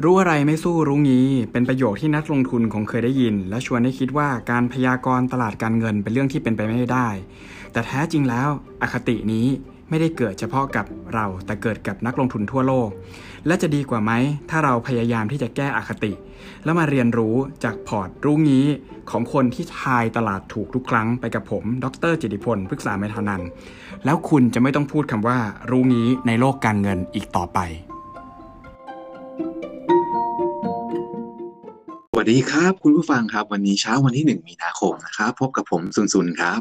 รู้อะไรไม่สู้รู้งี้ เป็นประโยคที่นักลงทุนคงเคยได้ยิน และชวนให้คิดว่าการพยากรณ์ตลาดการเงินเป็นเรื่องที่เป็นไปไม่ได้ แต่แท้จริงแล้ว อคตินี้ไม่ได้เกิดเฉพาะกับเราแต่เกิดกับนักลงทุนทั่วโลก และจะดีกว่าไหม ถ้าเราพยายามที่จะแก้อคติ แล้วมาเรียนรู้จากพอร์ตรู้งี้ของคนที่ทายตลาดถูกทุกครั้งไปกับผม ดรจิติพลพฤกษาเมธานันแล้วคุณจะไม่ต้องพูดคำว่ารู้งี้ในโลกการเงินอีกต่อไป วัสดีครับ คุณผู้ฟังครับ วันนี้เช้าวันที่หนึ่งมีนาคมนะครับ พบกับผมซุนซุนครับ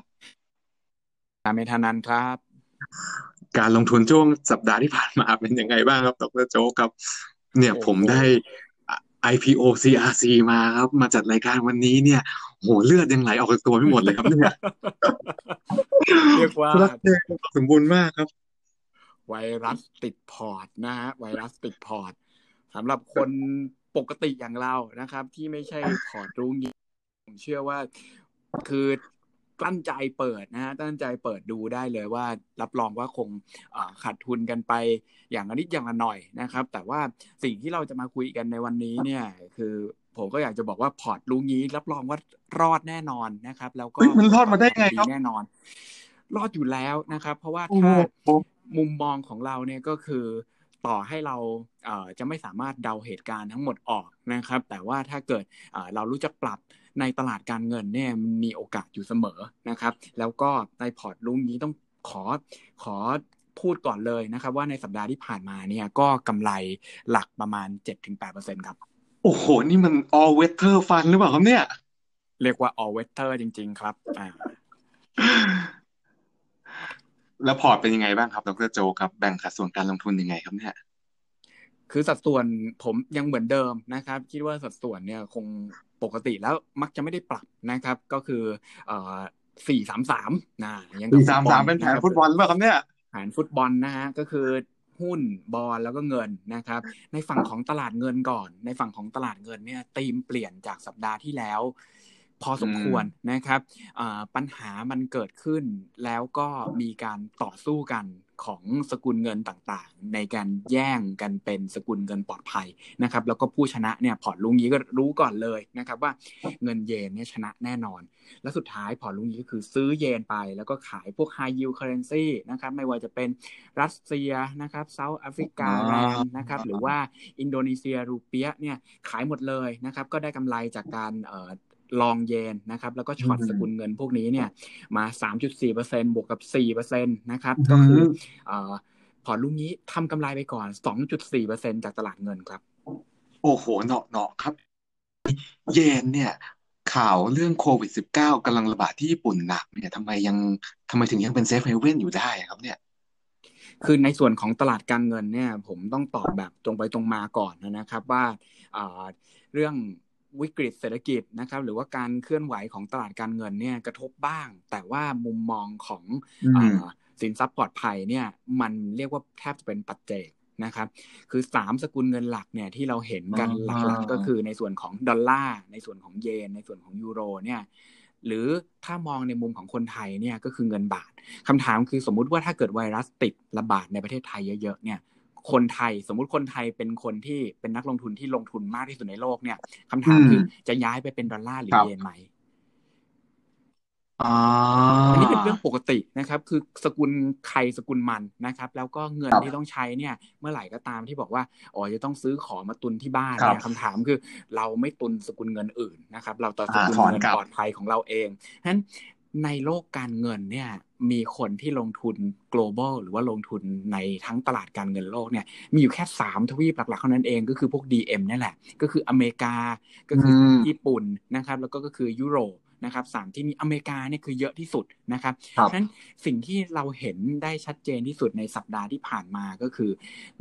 ตามเมธานันครับ การลงทุนช่วงสัปดาห์ที่ผ่านมาเป็นยังไงบ้างครับดรโจ๊กครับ เนี่ยผมได้ IPO CRC มาครับ มาจัดรายการวันนี้เนี่ย โหเลือดยังไหลออกจากตัวไม่หมดเลยครับเนี่ยเรียกว่ารักแดงสมบูรณ์มากครับ ไวรัสติดพอร์ตนะฮะไวรัสติดพอร์ตสำหรับคน ปกติอย่างเรานะครับ ที่ไม่ใช่พอร์ตรู้งี้ผมเชื่อว่าคือตั้งใจเปิดนะฮะตั้งใจเปิดดูได้เลยว่า รับรองว่าคงขาดทุนกันไปอย่างนิดอย่างละหน่อยนะครับ แต่ว่าสิ่งที่เราจะมาคุยกันในวันนี้เนี่ยคือผมก็อยากจะบอกว่าพอร์ตรู้งี้ รับรองว่ารอดแน่นอนนะครับ แล้วก็มันรอดมาได้ไงครับแน่นอน รอดอยู่แล้วนะครับ เพราะว่าถ้ามุมมองของเราเนี่ยก็คือ ต่อให้เราเอ่อจะไม่สามารถเดาเหตุการณ์ทั้งหมดออกนะครับ แต่ว่าถ้าเกิดเรารู้จักปรับในตลาดการเงินเนี่ยมีโอกาสอยู่เสมอนะครับ แล้วก็ในพอร์ตลุงนี้ต้องขอขอพูดก่อนเลยนะครับ ว่าในสัปดาห์ที่ผ่านมาเนี่ยก็กำไรหลักประมาณ 7-8%ครับ โอ้โห นี่มัน all weather fund หรือเปล่าครับเนี่ย เรียกว่า all weather จริง ๆ ครับอ่า แล้วพอร์ตเป็นยังไงบ้างครับดรโจครับแบ่งสัดส่วนการลงทุนยังไงครับเนี่ยคือสัดส่วนผมยังเหมือนเดิมนะครับ คิดว่าสัดส่วนเนี่ยคงปกติแล้วมักจะไม่ได้ปรับนะครับ ก็คือเอ่อสี่สามสามนะยังสี่สามสามเป็นแผนฟุตบอลหรือเปล่าครับเนี่ยแผนฟุตบอลนะฮะก็คือหุ้นบอลแล้วก็เงินนะครับ ในฝั่งของตลาดเงินก่อน ในฝั่งของตลาดเงินเนี่ยตีมเปลี่ยนจากสัปดาห์ที่แล้ว พอสมควรนะครับปัญหามันเกิดขึ้นแล้วก็มีการต่อสู้กันของสกุลเงินต่างๆ ในการแย่งกันเป็นสกุลเงินปลอดภัยนะครับ แล้วก็ผู้ชนะเนี่ยพอร์ตรู้งี้ก็รู้ก่อนเลยนะครับ ว่าเงินเยนเนี่ยชนะแน่นอน และสุดท้ายพอร์ตรู้งี้ก็คือซื้อเยนไป แล้วก็ขายพวก high yield currency นะครับไม่ว่าจะเป็นรัสเซียนะครับ South African Rand นะครับหรือว่าอินโดนีเซียรูเปียห์เนี่ยขายหมดเลยนะครับก็ได้กำไรจากการเอ่อ long เยนนะครับแล้วก็ short สกุลเงินพวกนี้เนี่ยมา 3.4%บวกกับ 4%นะครับก็คือพอร์ตรู้งี้ทำกำไรไปก่อน 2.4%จากตลาดเงินครับ โอ้โหเนาะเนาะครับ เยนเนี่ยข่าวเรื่องโควิด -19 กำลังระบาดที่ญี่ปุ่นหนักเนี่ยทำไมยังทำไมถึงยังเป็น safe haven อยู่ได้ครับเนี่ยคือในส่วนของตลาดการเงินเนี่ย ผมต้องตอบแบบตรงไปตรงมาก่อนนะครับว่าเรื่อง วิกฤตเศรษฐกิจนะครับ หรือว่าการเคลื่อนไหวของตลาดการเงินเนี่ยกระทบบ้าง แต่ว่ามุมมองของอสินทรัพย์ปลอดภัยเนี่ยมันเรียกว่าแทบจะเป็นปัจเจกนะครับ คือสามสกุลเงินหลักเนี่ยที่เราเห็นกันหลักๆก็คือในส่วนของดอลลาร์ในส่วนของเยน ในส่วนของยูโรเนี่ยหรือถ้ามองในมุมของคนไทยเนี่ยก็คือเงินบาทคำถามคือสมมุติว่าถ้าเกิดไวรัสติดระบาดในประเทศไทยเยอะๆเนี่ย คนไทย สมมุติคนไทยเป็นคนที่เป็นนักลงทุนที่ลงทุนมากที่สุดในโลกเนี่ยคำถามคือจะย้ายไปเป็นดอลลาร์หรือเยนไหมอันนี้เป็นเรื่องปกตินะครับ คือสกุลใครสกุลมันนะครับ แล้วก็เงินที่ต้องใช้เนี่ย เมื่อไหร่ก็ตามที่บอกว่าอ๋อจะต้องซื้อของมาตุนที่บ้านเนี่ยคำถามคือ เราไม่ตุนสกุลเงินอื่นนะครับ เราต่อสกุลเงินปลอดภัยของเราเองฉะนั้น ในโลกการเงินเนี่ยมีคนที่ลงทุน global หรือว่าลงทุนในทั้งตลาดการเงินโลกเนี่ยมีอยู่แค่สามทวีปหลักๆเท่านั้นเองก็คือพวก DM นี่แหละ ก็คืออเมริกาก็คือญี่ปุ่นนะครับ แล้วก็ก็คือยุโรป นะครับสามที่มีอเมริกาเนี่ยคือเยอะที่สุดนะครับฉะนั้นสิ่งที่เราเห็นได้ชัดเจนที่สุดในสัปดาห์ที่ผ่านมาก็คือ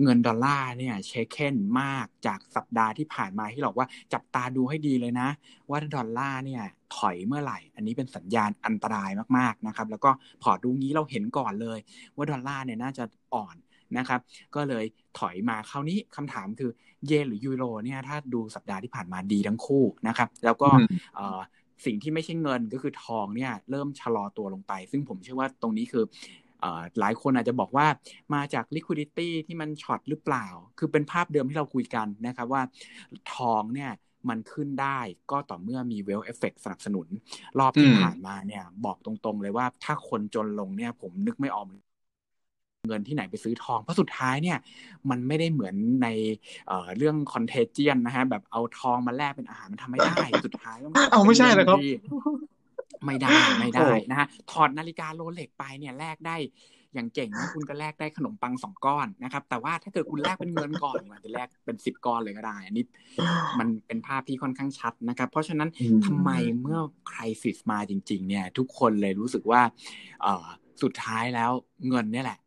เงินดอลลาร์เนี่ยเชคเคนมากจากสัปดาห์ที่ผ่านมาที่บอกว่าจับตาดูให้ดีเลยนะ ว่าดอลลาร์เนี่ยถอยเมื่อไหร่ อันนี้เป็นสัญญาณอันตรายมากๆนะครับ แล้วก็พอดูงี้เราเห็นก่อนเลย ว่าดอลลาร์เนี่ยน่าจะอ่อนนะครับ ก็เลยถอยมาคราวนี้คำถามคือเยนหรือยูโรเนี่ยถ้าดูสัปดาห์ที่ผ่านมาดีทั้งคู่นะครับ แล้วก็ สิ่งที่ไม่ใช่เงินก็คือทองเนี่ยเริ่มชะลอตัวลงไป ซึ่งผมเชื่อว่าตรงนี้คือหลายคนอาจจะบอกว่ามาจาก liquidity ที่มัน short หรือเปล่า คือเป็นภาพเดิมที่เราคุยกันนะครับว่าทองเนี่ยมันขึ้นได้ก็ต่อเมื่อมี wealth effect สนับสนุน รอบที่ผ่านมาเนี่ยบอกตรงๆเลยว่าถ้าคนจนลงเนี่ยผมนึกไม่ออก เงินที่ไหนไปซื้อทอง เพราะสุดท้ายเนี่ยมันไม่ได้เหมือนในเรื่อง Contagion นะฮะแบบเอาทองมาแลกเป็นอาหารมันทำไม่ได้สุดท้ายเอาไม่ใช่เลยครับไม่ได้ไม่ได้นะฮะถอดนาฬิกาโรเล็กไปเนี่ยแลกได้อย่างเก่งนะคุณก็แลกได้ขนมปังสองก้อนนะครับ แต่ว่าถ้าเกิดคุณแลกเป็นเงินก่อนอาจจะแลกเป็นสิบก้อนเลยก็ได้ อันนี้มันเป็นภาพที่ค่อนข้างชัดนะครับ เพราะฉะนั้นทำไมเมื่อคริสิสมาจริง ๆ เนี่ย ทุกคนเลยรู้สึกว่าเออสุดท้ายแล้วเงินเนี่ยแหละ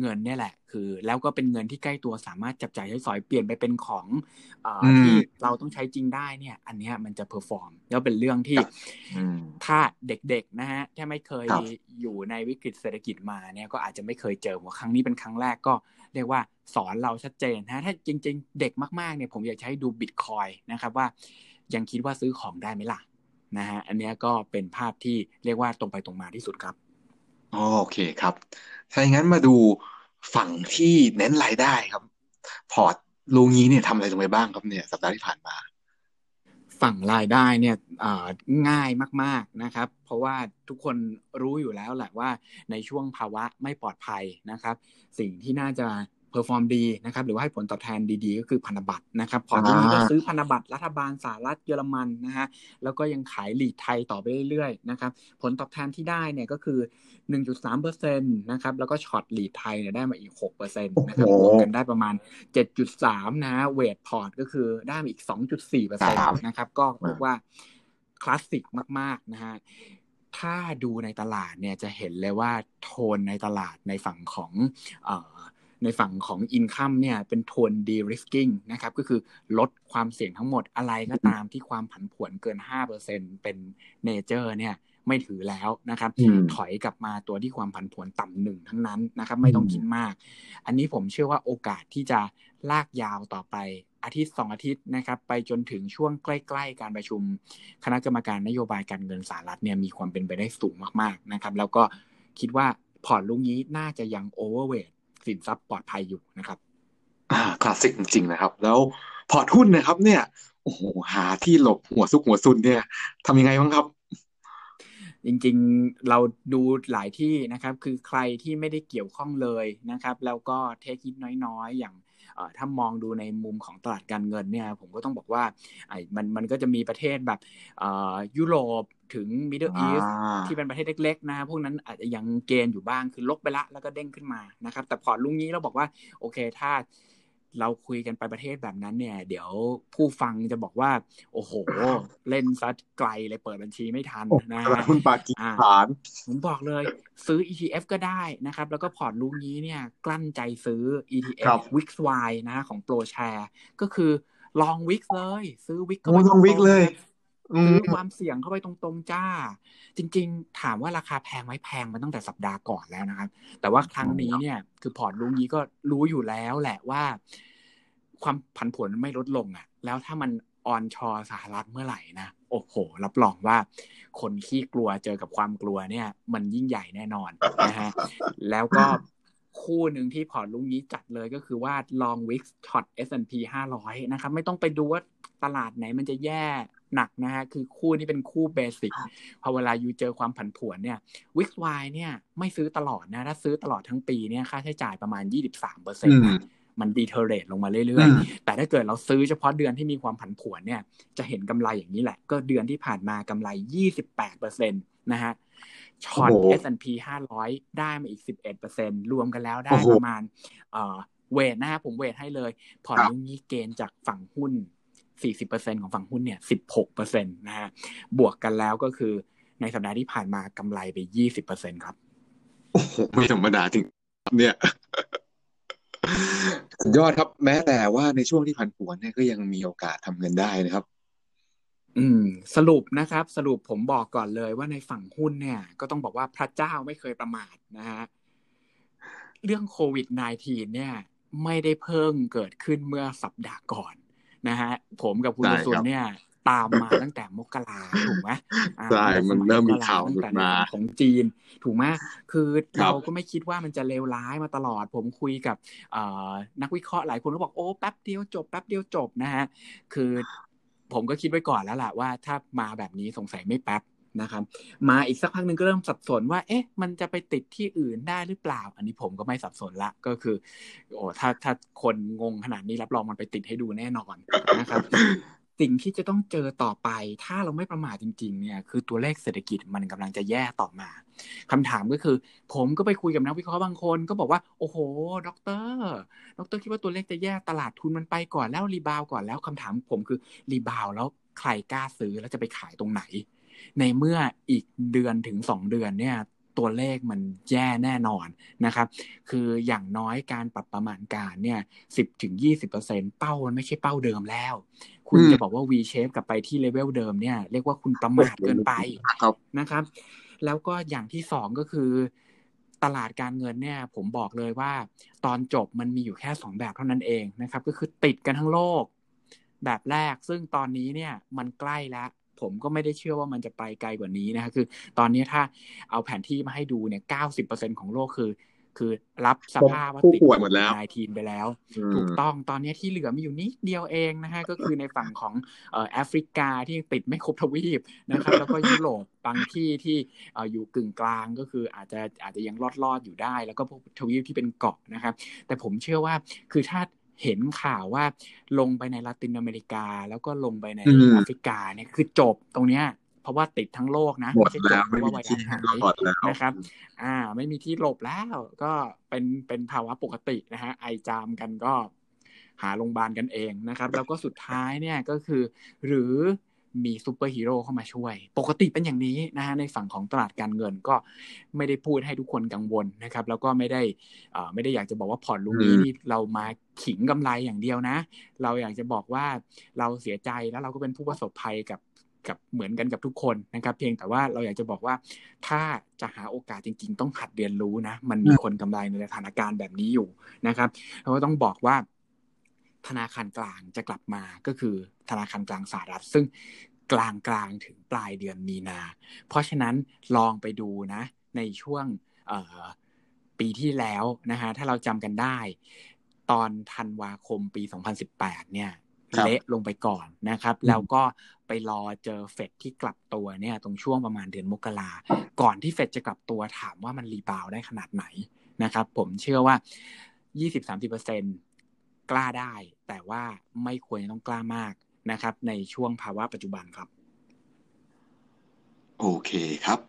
เงินเนี่ยแหละ คือ แล้วก็เป็นเงินที่ใกล้ตัวสามารถจับจ่ายใช้สอยเปลี่ยนไปเป็นของอที่เราต้องใช้จริงได้เนี่ย อันนี้มันจะ perform แล้วเป็นเรื่องที่ถ้าเด็กๆนะฮะถ้าไม่เคยอยู่ในวิกฤตเศรษฐกิจมาเนี่ยก็อาจจะไม่เคยเจอว่าครั้งนี้เป็นครั้งแรกก็เรียกว่าสอนเราชัดเจนนะถ้าจริง ๆ เด็กมากๆเนี่ยผมอยากให้ดูบิตคอยน์นะครับว่า ยังคิดว่าซื้อของได้ไหมล่ะนะฮะอันนี้ก็เป็นภาพที่เรียกว่าตรงไปตรงมาที่สุดครับ โอเคครับ ถ้าอย่างนั้นมาดูฝั่งที่เน้นรายได้ครับ พอร์ตรู้งี้เนี่ยทำอะไรลงไปบ้างครับเนี่ย สัปดาห์ที่ผ่านมา ฝั่งรายได้เนี่ยง่ายมาก ๆนะครับ เพราะว่าทุกคนรู้อยู่แล้วแหละว่าในช่วงภาวะไม่ปลอดภัยนะครับ สิ่งที่น่าจะ perform ดีนะครับหรือว่าให้ผลตอบแทนดีๆ ก็คือพันธบัตรนะครับพอร์ตรู้งี้ก็ซื้อพันธบัตรรัฐบาลสหรัฐเยอรมันนะฮะแล้วก็ยังขาย REIT ไทยต่อไปเรื่อยๆนะครับผลตอบแทนที่ได้เนี่ยก็คือ 1.3เปอร์เซ็นต์นะครับแล้วก็ short REIT ไทยเนี่ยได้มาอีก6เปอร์เซ็นต์นะครับรวมกันได้ประมาณ 7.3 นะ weight พอร์ตก็คือได้มาอีก 2.4เปอร์เซ็นต์นะครับก็เรียกว่าคลาสสิกมากๆนะฮะถ้าดูในตลาดเนี่ยจะเห็นเลยว่าโทนในตลาดในฝั่งของ ในฝั่งของ income เนี่ยเป็นโทนดีริสกิ้งนะครับก็คือลดความเสี่ยงทั้งหมดอะไรก็ตามที่ความผันผวนเกิน 5%เป็น nature เนี่ยไม่ถือแล้วนะครับ ถอยกลับมาตัวที่ความผันผวนต่ำหนึ่งทั้งนั้นนะครับ ไม่ต้องคิดมาก อันนี้ผมเชื่อว่าโอกาสที่จะลากยาวต่อไปอาทิตย์สองอาทิตย์นะครับ ไปจนถึงช่วงใกล้ๆ การประชุม คณะกรรมการนโยบายการเงินสหรัฐเนี่ยมีความเป็นไปได้สูงมากๆนะครับ แล้วก็คิดว่าพอร์ตลุงนี้น่าจะยัง overweight สินทรัพย์ปลอดภัยอยู่นะครับ อ่าคลาสสิกจริงๆนะครับ แล้วพอร์ตหุ้นนะครับ เนี่ยโอ้โหหาที่หลบหัวซุกหัวซุนเนี่ยทำยังไงบ้างครับ จริงๆเราดูหลายที่นะครับ คือใครที่ไม่ได้เกี่ยวข้องเลยนะครับ แล้วก็เทคิดน้อยๆ อย่างถ้ามองดูในมุมของตลาดการเงินเนี่ย ผมก็ต้องบอกว่าไอ้มันมันก็จะมีประเทศแบบยุโรป ถึงมิดเดิลอีสที่เป็นประเทศเล็กๆนะพวกนั้นอาจจะยังเกณฑ์อยู่บ้างคือลบไปละแล้วก็เด้งขึ้นมานะครับ แต่พอลุงนี้เราบอกว่า โอเคถ้าเราคุยกันไปประเทศแบบนั้นเนี่ย เดี๋ยวผู้ฟังจะบอกว่า โอ้โห เล่นซัดไกลเลยเปิดบัญชีไม่ทันนะฮะคุณปากีสถานผมบอกเลย ซื้อ ETF ก็ได้นะครับ แล้วก็พอร์ตลุงนี้เนี่ย กลั้นใจซื้อ ETF VIXY นะของ ProShares ก็คือ long VIX เลย ซื้อ VIX ก็ long VIX เลย ซื้อความเสี่ยงเข้าไปตรงๆจ้า จริง ๆ ถามว่าราคาแพงไหมแพงมาตั้งแต่สัปดาห์ก่อนแล้วนะครับ แต่ว่าครั้งนี้เนี่ย คือพอร์ตลุงนี้ก็รู้อยู่แล้วแหละว่า ความผันผวนไม่ลดลงอะ แล้วถ้ามัน on shore สหรัฐเมื่อไหร่นะโอ้โห รับรองว่า คนขี้กลัวเจอกับความกลัวเนี่ย มันยิ่งใหญ่แน่นอนนะฮะแล้วก็คู่หนึ่งที่พอร์ตลุงนี้จัดเลยก็คือว่า long VIX short S&P 500 นะครับ ไม่ต้องไปดูว่าตลาดไหนมันจะแย่ หนักนะฮะคือคู่นี้เป็นคู่ basic พอเวลาอยู่เจอความผันผวนเนี่ย VIXY เนี่ยไม่ซื้อตลอดนะถ้าซื้อตลอดทั้งปีเนี่ยค่าใช้จ่ายประมาณ 23เปอร์เซ็นต์มันดีเทอร์เรตลงมาเรื่อยๆ แต่ถ้าเกิดเราซื้อเฉพาะเดือนที่มีความผันผวนเนี่ย จะเห็นกำไรอย่างนี้แหละ ก็เดือนที่ผ่านมากำไร 28เปอร์เซ็นต์นะฮะ ช็อต S&P 500 ได้มาอีก 11เปอร์เซ็นรวมกันแล้วได้ประมาณ เวทนะฮะผมเวทให้เลย พอร์ตนี้เกณฑ์จากฝั่งหุ้น 40%ของฝั่งหุ้นเนี่ย 16%นะฮะ บวกกันแล้วก็คือในสัปดาห์ที่ผ่านมากำไรไป 20%ครับ โอ้โห ไม่ธรรมดาจริงเนี่ยสุดยอดครับ แม้แต่ว่าในช่วงที่ผันผวนเนี่ยก็ยังมีโอกาสทำเงินได้นะครับ อืม สรุปนะครับ สรุปผมบอกก่อนเลยว่าในฝั่งหุ้นเนี่ย ก็ต้องบอกว่าพระเจ้าไม่เคยประมาทนะฮะ เรื่องโควิด -19 เนี่ย ไม่ได้เพิ่งเกิดขึ้นเมื่อสัปดาห์ก่อน นะฮะผมกับคุณสุนเนี่ยตามมาตั้งแต่มกราถูกไหมใช่มันเริ่มมีข่าวมาของจีน ถูกไหมคือเราก็ไม่คิดว่ามันจะเลวร้ายมาตลอด ผมคุยกับนักวิเคราะห์หลายคนก็บอกโอ้แป๊บเดียวจบแป๊บเดียวจบนะฮะคือผมก็คิดไว้ก่อนแล้วล่ะว่าถ้ามาแบบนี้สงสัยไม่แป๊บ นะครับ มาอีกสักพักหนึ่งก็เริ่มสับสนว่า เอ๊ะ มันจะไปติดที่อื่นได้หรือเปล่า อันนี้ผมก็ไม่สับสนละ ก็คือ โอ้ถ้าถ้าคนงงขนาดนี้รับรองมันไปติดให้ดูแน่นอนนะครับ สิ่งที่จะต้องเจอต่อไป ถ้าเราไม่ประมาทจริง ๆ เนี่ย คือตัวเลขเศรษฐกิจมันกำลังจะแย่ต่อมาคำถามก็คือ ผมก็ไปคุยกับนักวิเคราะห์บางคน ก็บอกว่า โอ้โห ด็อกเตอร์ ด็อกเตอร์คิดว่าตัวเลขจะแย่ ตลาดทุนมันไปก่อนแล้ว rebound ก่อนแล้วคำถามผมคือ rebound แล้วใครกล้าซื้อแล้วจะไปขายตรงไหน ในเมื่ออีกเดือนถึงสองเดือนเนี่ยตัวเลขมันแย่แน่นอนนะครับ คืออย่างน้อยการปรับประมาณการเนี่ยสิบถึงยี่สิบเปอร์เซ็นเป้ามันไม่ใช่เป้าเดิมแล้ว คุณจะบอกว่า V shape กลับไปที่เลเวลเดิมเนี่ย เรียกว่าคุณประมาทเกินไปนะครับ แล้วก็อย่างที่สองก็คือ ตลาดการเงินเนี่ย ผมบอกเลยว่า ตอนจบมันมีอยู่แค่สองแบบเท่านั้นเองนะครับ ก็คือติดกันทั้งโลก แบบแรกซึ่งตอนนี้เนี่ยมันใกล้แล้ว ผมก็ไม่ได้เชื่อว่ามันจะไปไกลกว่านี้นะคะคือ ตอนนี้ถ้าเอาแผนที่มาให้ดูเนี่ยเก้าสิบเปอร์เซ็นของโลกคือ คือรับสภาพว่าติดป่วยหมดแล้วนายทีนไปแล้ว ถูกต้องตอนนี้ที่เหลือมีอยู่นิดเดียวเองนะฮะก็คือในฝั่งของแอฟริกาที่ติดไม่ครบทวีปนะครับ แล้วก็ยุโรปบางที่ที่อยู่กึ่งกลางก็คืออาจจะอาจจะยังรอดรอดอยู่ได้ แล้วก็พวกทวีปที่เป็นเกาะนะครับ แต่ผมเชื่อว่าคือถ้า เห็นข่าวว่าลงไปในลาตินอเมริกา แล้วก็ลงไปในแอฟริกาเนี่ยคือจบตรงเนี้ยเพราะว่าติดทั้งโลกนะไม่ใช่จบเพราะว่าไวรัสหายนะครับ อ่า ไม่มีที่หลบแล้ว ก็เป็นเป็นภาวะปกตินะฮะไอจามกันก็หาโรงพยาบาลกันเองนะครับ แล้วก็สุดท้ายเนี่ยก็คือ หรือ มีซูเปอร์ฮีโร่เข้ามาช่วย ปกติเป็นอย่างนี้นะฮะในฝั่งของตลาดการเงินก็ไม่ได้พูดให้ทุกคนกังวลนะครับ แล้วก็ไม่ได้ไม่ได้อยากจะบอกว่าพอร์ตลุงนี้นี่เรามาขิงกำไรอย่างเดียวนะ เราอยากจะบอกว่าเราเสียใจแล้วเราก็เป็นผู้ประสบภัยกับกับเหมือนกันกับทุกคนนะครับ เพียงแต่ว่าเราอยากจะบอกว่าถ้าจะหาโอกาสจริง ๆ ต้องหัดเรียนรู้นะ มันมีคนกำไรในสถานการณ์แบบนี้อยู่นะครับเราก็ต้องบอกว่า ธนาคารกลางจะกลับมาก็คือธนาคารกลางสหรัฐ ซึ่งกลางกลางถึงปลายเดือนมีนา เพราะฉะนั้นลองไปดูนะ ในช่วงปีที่แล้วนะฮะถ้าเราจำกันได้ ตอนธันวาคมปี 2018 เนี่ยเละลงไปก่อนนะครับ แล้วก็ไปรอเจอเฟดที่กลับตัวเนี่ยตรงช่วงประมาณเดือนมกราก่อนที่เฟดจะกลับตัวถามว่ามันรีบาวได้ขนาดไหนนะครับ ผมเชื่อว่า 20-30%กล้าได้ แต่ว่าไม่ควรจะต้องกล้ามากนะครับ ในช่วงภาวะปัจจุบันครับ โอเคครับ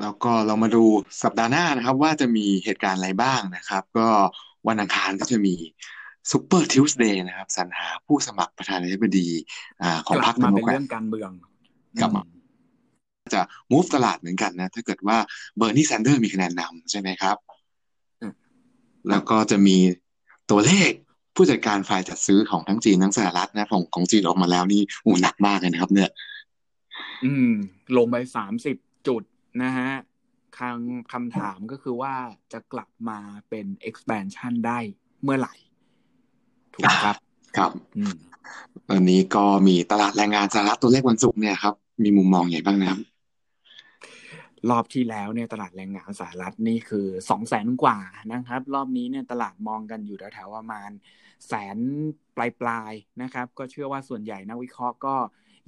แล้วก็เรามาดูสัปดาห์หน้านะครับ ว่าจะมีเหตุการณ์อะไรบ้างนะครับ ก็วันอังคารก็จะมี Super Tuesday นะครับสรรหาผู้สมัครประธานาธิบดีของพรรคมาเป็นเรื่องการเมืองกลับมาจะ move ตลาดเหมือนกันนะ ถ้าเกิดว่า Bernie Sanders มีคะแนนนำใช่ไหมครับ แล้วก็จะมีตัวเลข ผู้จัดการฝ่ายจัดซื้อของทั้งจีนทั้งสหรัฐนะของของจีนออกมาแล้วนี่โอ้หนักมากเลยนะครับ เนี่ย อืม ลงไปสามสิบจุดนะฮะคำคำถามก็คือว่าจะกลับมาเป็น expansion ได้เมื่อไหร่ ถูกครับ ครับตอนนี้ก็มีตลาดแรงงานสหรัฐตัวเลขวันศุกร์เนี่ยครับ มีมุมมองอย่างบ้างนะครับ รอบที่แล้วเนี่ยตลาดแรงงานสหรัฐนี่คือสองแสนกว่านะครับ รอบนี้เนี่ยตลาดมองกันอยู่แถวๆประมาณแสนปลายๆนะครับ ก็เชื่อว่าส่วนใหญ่นักวิเคราะห์ก็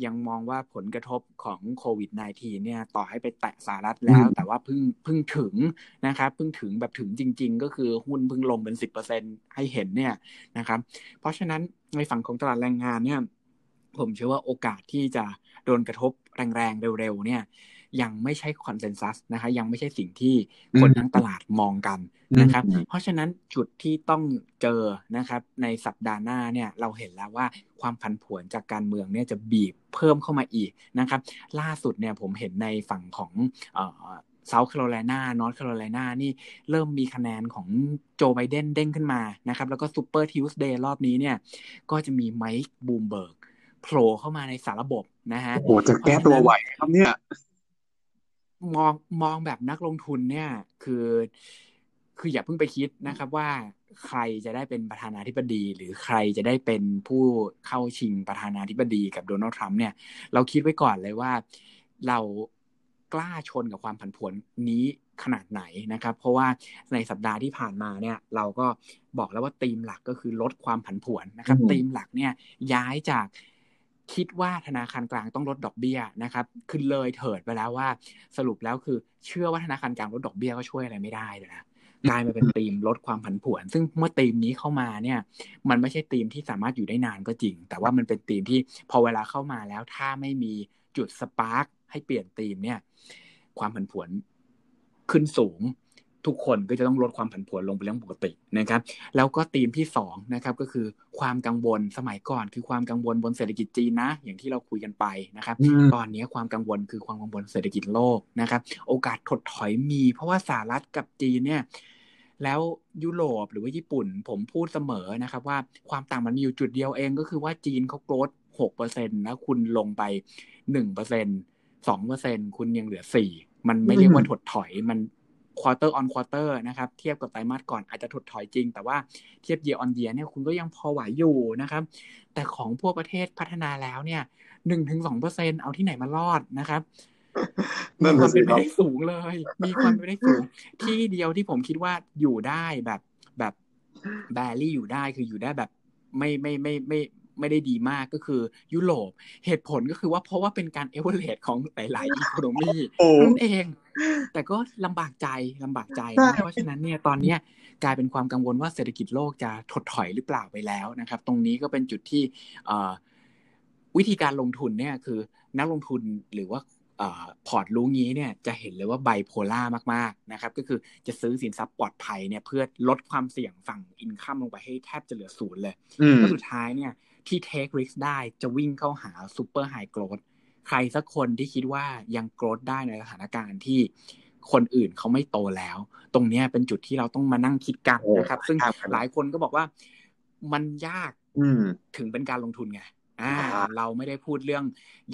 ยังมองว่าผลกระทบของโควิด -19 เนี่ยต่อให้ไปแตะสหรัฐแล้ว แต่ว่าเพิ่งเพิ่งถึงนะครับเพิ่งถึงแบบถึงจริง ๆ ก็คือหุ้นเพิ่งลงเป็นสิบเปอร์เซ็นให้เห็นเนี่ยนะครับ เพราะฉะนั้นในฝั่งของตลาดแรงงานเนี่ยผมเชื่อว่าโอกาสที่จะโดนกระทบแรงๆเร็วๆเนี่ย ยังไม่ใช่คอนเซนแซสนะคะยังไม่ใช่สิ่งที่คนทั้งตลาดมองกันนะครับ เพราะฉะนั้นจุดที่ต้องเจอนะครับ ในสัปดาห์หน้าเนี่ยเราเห็นแล้วว่าความผันผวนจากการเมืองเนี่ยจะบีบเพิ่มเข้ามาอีกนะครับ ล่าสุดเนี่ยผมเห็นในฝั่งของ South Carolina North Carolina นี่เริ่มมีคะแนนของ Joe Biden เด้งขึ้นมานะครับ แล้วก็ Super Tuesday รอบนี้เนี่ย ก็จะมี Mike Bloomberg โผล่เข้ามาในสารระบบนะฮะโอ้จะแก้ตัวไหวครับเนี่ย มองมองแบบนักลงทุนเนี่ย คือ คืออย่าเพิ่งไปคิดนะครับว่าใครจะได้เป็นประธานาธิบดี หรือใครจะได้เป็นผู้เข้าชิงประธานาธิบดีกับโดนัลด์ทรัมป์เนี่ย เราคิดไว้ก่อนเลยว่าเรากล้าชนกับความผันผวนนี้ขนาดไหนนะครับ เพราะว่าในสัปดาห์ที่ผ่านมาเนี่ย เราก็บอกแล้วว่าธีมหลักก็คือลดความผันผวนนะครับธีมหลักเนี่ยย้ายจาก คิดว่าธนาคารกลางต้องลดดอกเบี้ยนะครับคือเลยเถิดไปแล้วว่า สรุปแล้วคือเชื่อว่าธนาคารกลางลดดอกเบี้ยก็ช่วยอะไรไม่ได้เลยนะกลายมาเป็นธีมลดความผันผวน ซึ่งเมื่อธีมนี้เข้ามาเนี่ย มันไม่ใช่ธีมที่สามารถอยู่ได้นานก็จริง แต่ว่ามันเป็นธีมที่พอเวลาเข้ามาแล้วถ้าไม่มีจุดสปาร์คให้เปลี่ยนธีมเนี่ย ความผันผวนขึ้นสูง ทุกคนก็จะต้องลดความผันผวนลงเป็นเรื่องปกตินะครับ แล้วก็ธีมที่สองนะครับก็คือความกังวลสมัยก่อนคือความกังวลบนเศรษฐกิจจีนนะ อย่างที่เราคุยกันไปนะครับ ตอนนี้ความกังวลคือความกังวลเศรษฐกิจโลกนะครับ โอกาสถดถอยมี เพราะว่าสหรัฐกับจีนเนี่ยแล้วยุโรปหรือว่าญี่ปุ่นผมพูดเสมอนะครับว่าความต่างมันมีอยู่จุดเดียวเองก็คือว่าจีนเขาโกรธหกเปอร์เซ็นต์แล้วคุณลงไปหนึ่งเปอร์เซ็นสองเปอร์เซ็นคุณยังเหลือสี่มันไม่เรียกว่าถดถอยมัน quarter on quarter นะครับ เทียบกับไตรมาสก่อนอาจจะถดถอยจริง แต่ว่าเทียบ year on year เนี่ยคุณก็ยังพอไหวอยู่นะครับ แต่ของพวกประเทศพัฒนาแล้วเนี่ยหนึ่งถึงสองเปอร์เซ็นเอาที่ไหนมารอดนะครับมีความเป็นไปได้สูงเลย มีความเป็นไปได้สูง ที่เดียวที่ผมคิดว่าอยู่ได้แบบแบบ barely อยู่ได้คืออยู่ได้แบบไม่ไม่ไม่ไม่ไม่ได้ดีมากก็คือยุโรปเหตุผลก็คือว่าเพราะว่าเป็นการเอเวอเรสของหลาย ๆ economyนั่นเอง แต่ก็ลำบากใจลำบากใจนะเพราะฉะนั้นเนี่ยตอนเนี้ยกลายเป็นความกังวลว่าเศรษฐกิจโลกจะถดถอยหรือเปล่าไปแล้วนะครับ ตรงนี้ก็เป็นจุดที่วิธีการลงทุนเนี่ยคือนักลงทุนหรือว่าพอร์ตรู้งี้เนี่ยจะเห็นเลยว่าไบโพล่ามากๆนะครับ ก็คือจะซื้อสินทรัพย์ปลอดภัยเนี่ยเพื่อลดความเสี่ยงฝั่งอินคัมลงไปให้แทบจะเหลือศูนย์เลยแล้วสุดท้ายเนี่ยที่ take risk ได้จะวิ่งเข้าหา super high growth ใครสักคนที่คิดว่ายัง growth ได้ในสถานการณ์ที่คนอื่นเขาไม่โตแล้ว ตรงนี้เป็นจุดที่เราต้องมานั่งคิดกันนะครับ ซึ่งหลายคนก็บอกว่ามันยากถึงเป็นการลงทุนไงอ่าเราไม่ได้พูดเรื่อง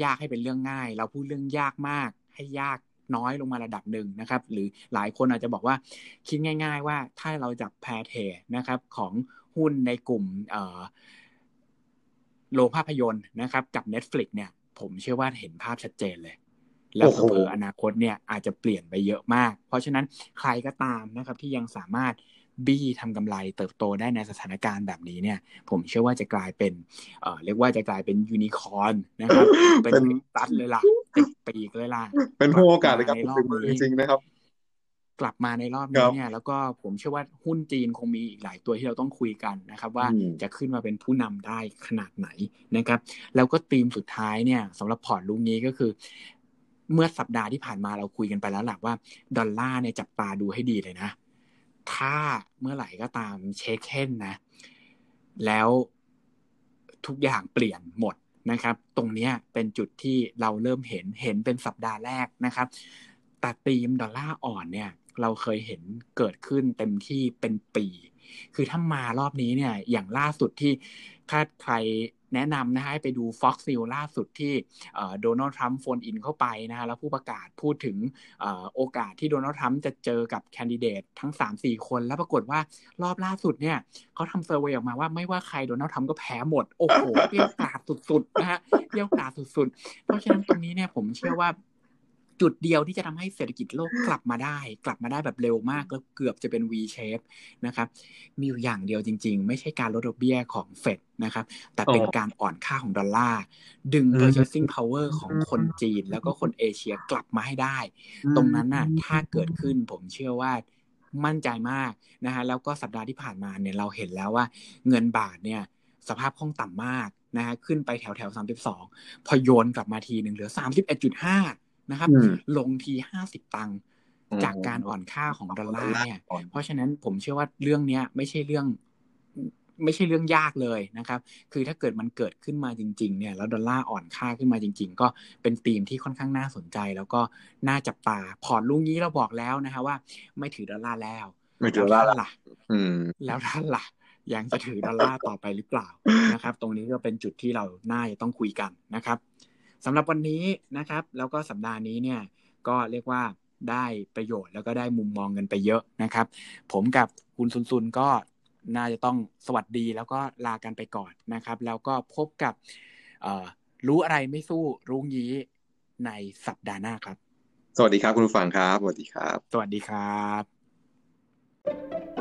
ยากให้เป็นเรื่องง่าย เราพูดเรื่องยากมาก ให้ยากน้อยลงมาระดับหนึ่งนะครับ หรือหลายคนอาจจะบอกว่าคิดง่าย ๆ ว่าถ้าเราจับแพรเทนะครับ ของหุ้นในกลุ่มเอ่อโรงภาพยนตร์นะครับ กับ Netflix เนี่ย ผมเชื่อว่าเห็นภาพชัดเจนเลย แล้วเผออนาคตเนี่ยอาจจะเปลี่ยนไปเยอะมาก เพราะฉะนั้นใครก็ตามนะครับที่ยังสามารถบี้ทำกำไรเติบโตได้ในสถานการณ์แบบนี้เนี่ย ผมเชื่อว่าจะกลายเป็นเอ่อเรียกว่าจะกลายเป็นยูนิคอนนะครับ เป็นตัดเลยล่ะติดปีกเลยล่ะ เป็นโอกาสเลยครับจริงๆนะครับ กลับมาในรอบนี้เนี่ยแล้วก็ผมเชื่อว่าหุ้นจีนคงมีอีกหลายตัวที่เราต้องคุยกันนะครับ ว่าจะขึ้นมาเป็นผู้นำได้ขนาดไหนนะครับ แล้วก็ธีมสุดท้ายเนี่ยสำหรับพอร์ตลุงนี้ก็คือ เมื่อสัปดาห์ที่ผ่านมาเราคุยกันไปแล้วหลักว่าดอลลาร์เนี่ยจับตาดูให้ดีเลยนะ ถ้าเมื่อไหร่ก็ตามเช็คเค้นนะ แล้วทุกอย่างเปลี่ยนหมดนะครับ ตรงนี้เป็นจุดที่เราเริ่มเห็นเห็นเป็นสัปดาห์แรกนะครับแต่ตีมดอลลาร์อ่อนเนี่ย เราเคยเห็นเกิดขึ้นเต็มที่เป็นปี คือถ้ามารอบนี้เนี่ย อย่างล่าสุดที่ถ้าใครแนะนำนะฮะให้ไปดู Fox News ล่าสุดที่โดนัลด์ทรัมป์ phone in เข้าไปนะฮะแล้วผู้ประกาศพูดถึงโอกาสที่โดนัลด์ทรัมป์จะเจอกับ candidate ทั้ง 3-4 คน แล้วปรากฏว่ารอบล่าสุดเนี่ยเขาทำ survey ออกมาว่าไม่ว่าใครโดนัลด์ทรัมป์ก็แพ้หมด โอ้โหเปรี้ยวกราดสุดๆนะฮะเปี้ยวกาดสุดๆ เพราะฉะนั้นตรงนี้เนี่ยผมเชื่อว่า จุดเดียวที่จะทำให้เศรษฐกิจโลกกลับมาได้ กลับมาได้แบบเร็วมากแล้วเกือบจะเป็น V shape นะครับมีอยู่อย่างเดียวจริง ๆ ไม่ใช่การลดดอกเบี้ยของเฟดนะครับ แต่เป็นการอ่อนค่าของดอลลาร์ดึง purchasing power ของคนจีน แล้วก็คนเอเชียกลับมาให้ได้ ตรงนั้นน่ะถ้าเกิดขึ้นผมเชื่อว่ามั่นใจมากนะฮะแล้วก็สัปดาห์ที่ผ่านมาเนี่ยเราเห็นแล้วว่าเงินบาทเนี่ยสภาพคล่องต่ำมากนะฮะขึ้นไปแถวแถวสามสิบสองพอโยนกลับมาทีหนึ่งเหลือสามสิบเอ็ดจุดห้า นะครับ ลงทีห้าสิบตังค์จากการอ่อนค่าของดอลลาร์เนี่ย เพราะฉะนั้นผมเชื่อว่าเรื่องเนี้ยไม่ใช่เรื่อง ไม่ใช่เรื่องยากเลยนะครับ คือถ้าเกิดมันเกิดขึ้นมาจริง ๆ เนี่ย แล้วดอลลาร์อ่อนค่าขึ้นมาจริง ๆ ก็เป็นธีมที่ค่อนข้างน่าสนใจ แล้วก็น่าจับตาพอร์ตลุงนี้เราบอกแล้วนะฮะว่า ไม่ถือดอลลาร์แล้วไม่ถือดอลลาร์ล่ะแล้วท่านล่ะยังจะถือดอลลาร์ต่อไปหรือเปล่านะครับ ตรงนี้ก็เป็นจุดที่เราน่าจะต้องคุยกันนะครับ สำหรับวันนี้นะครับ แล้วก็สัปดาห์นี้เนี่ยก็เรียกว่าได้ประโยชน์แล้วก็ได้มุมมองกันไปเยอะนะครับ ผมกับคุณซุนซุนก็น่าจะต้องสวัสดีแล้วก็ลากันไปก่อนนะครับ แล้วก็พบกับรู้อะไรไม่สู้รู้งี้ในสัปดาห์หน้าครับ สวัสดีครับคุณผู้ฟังครับ สวัสดีครับ สวัสดีครับ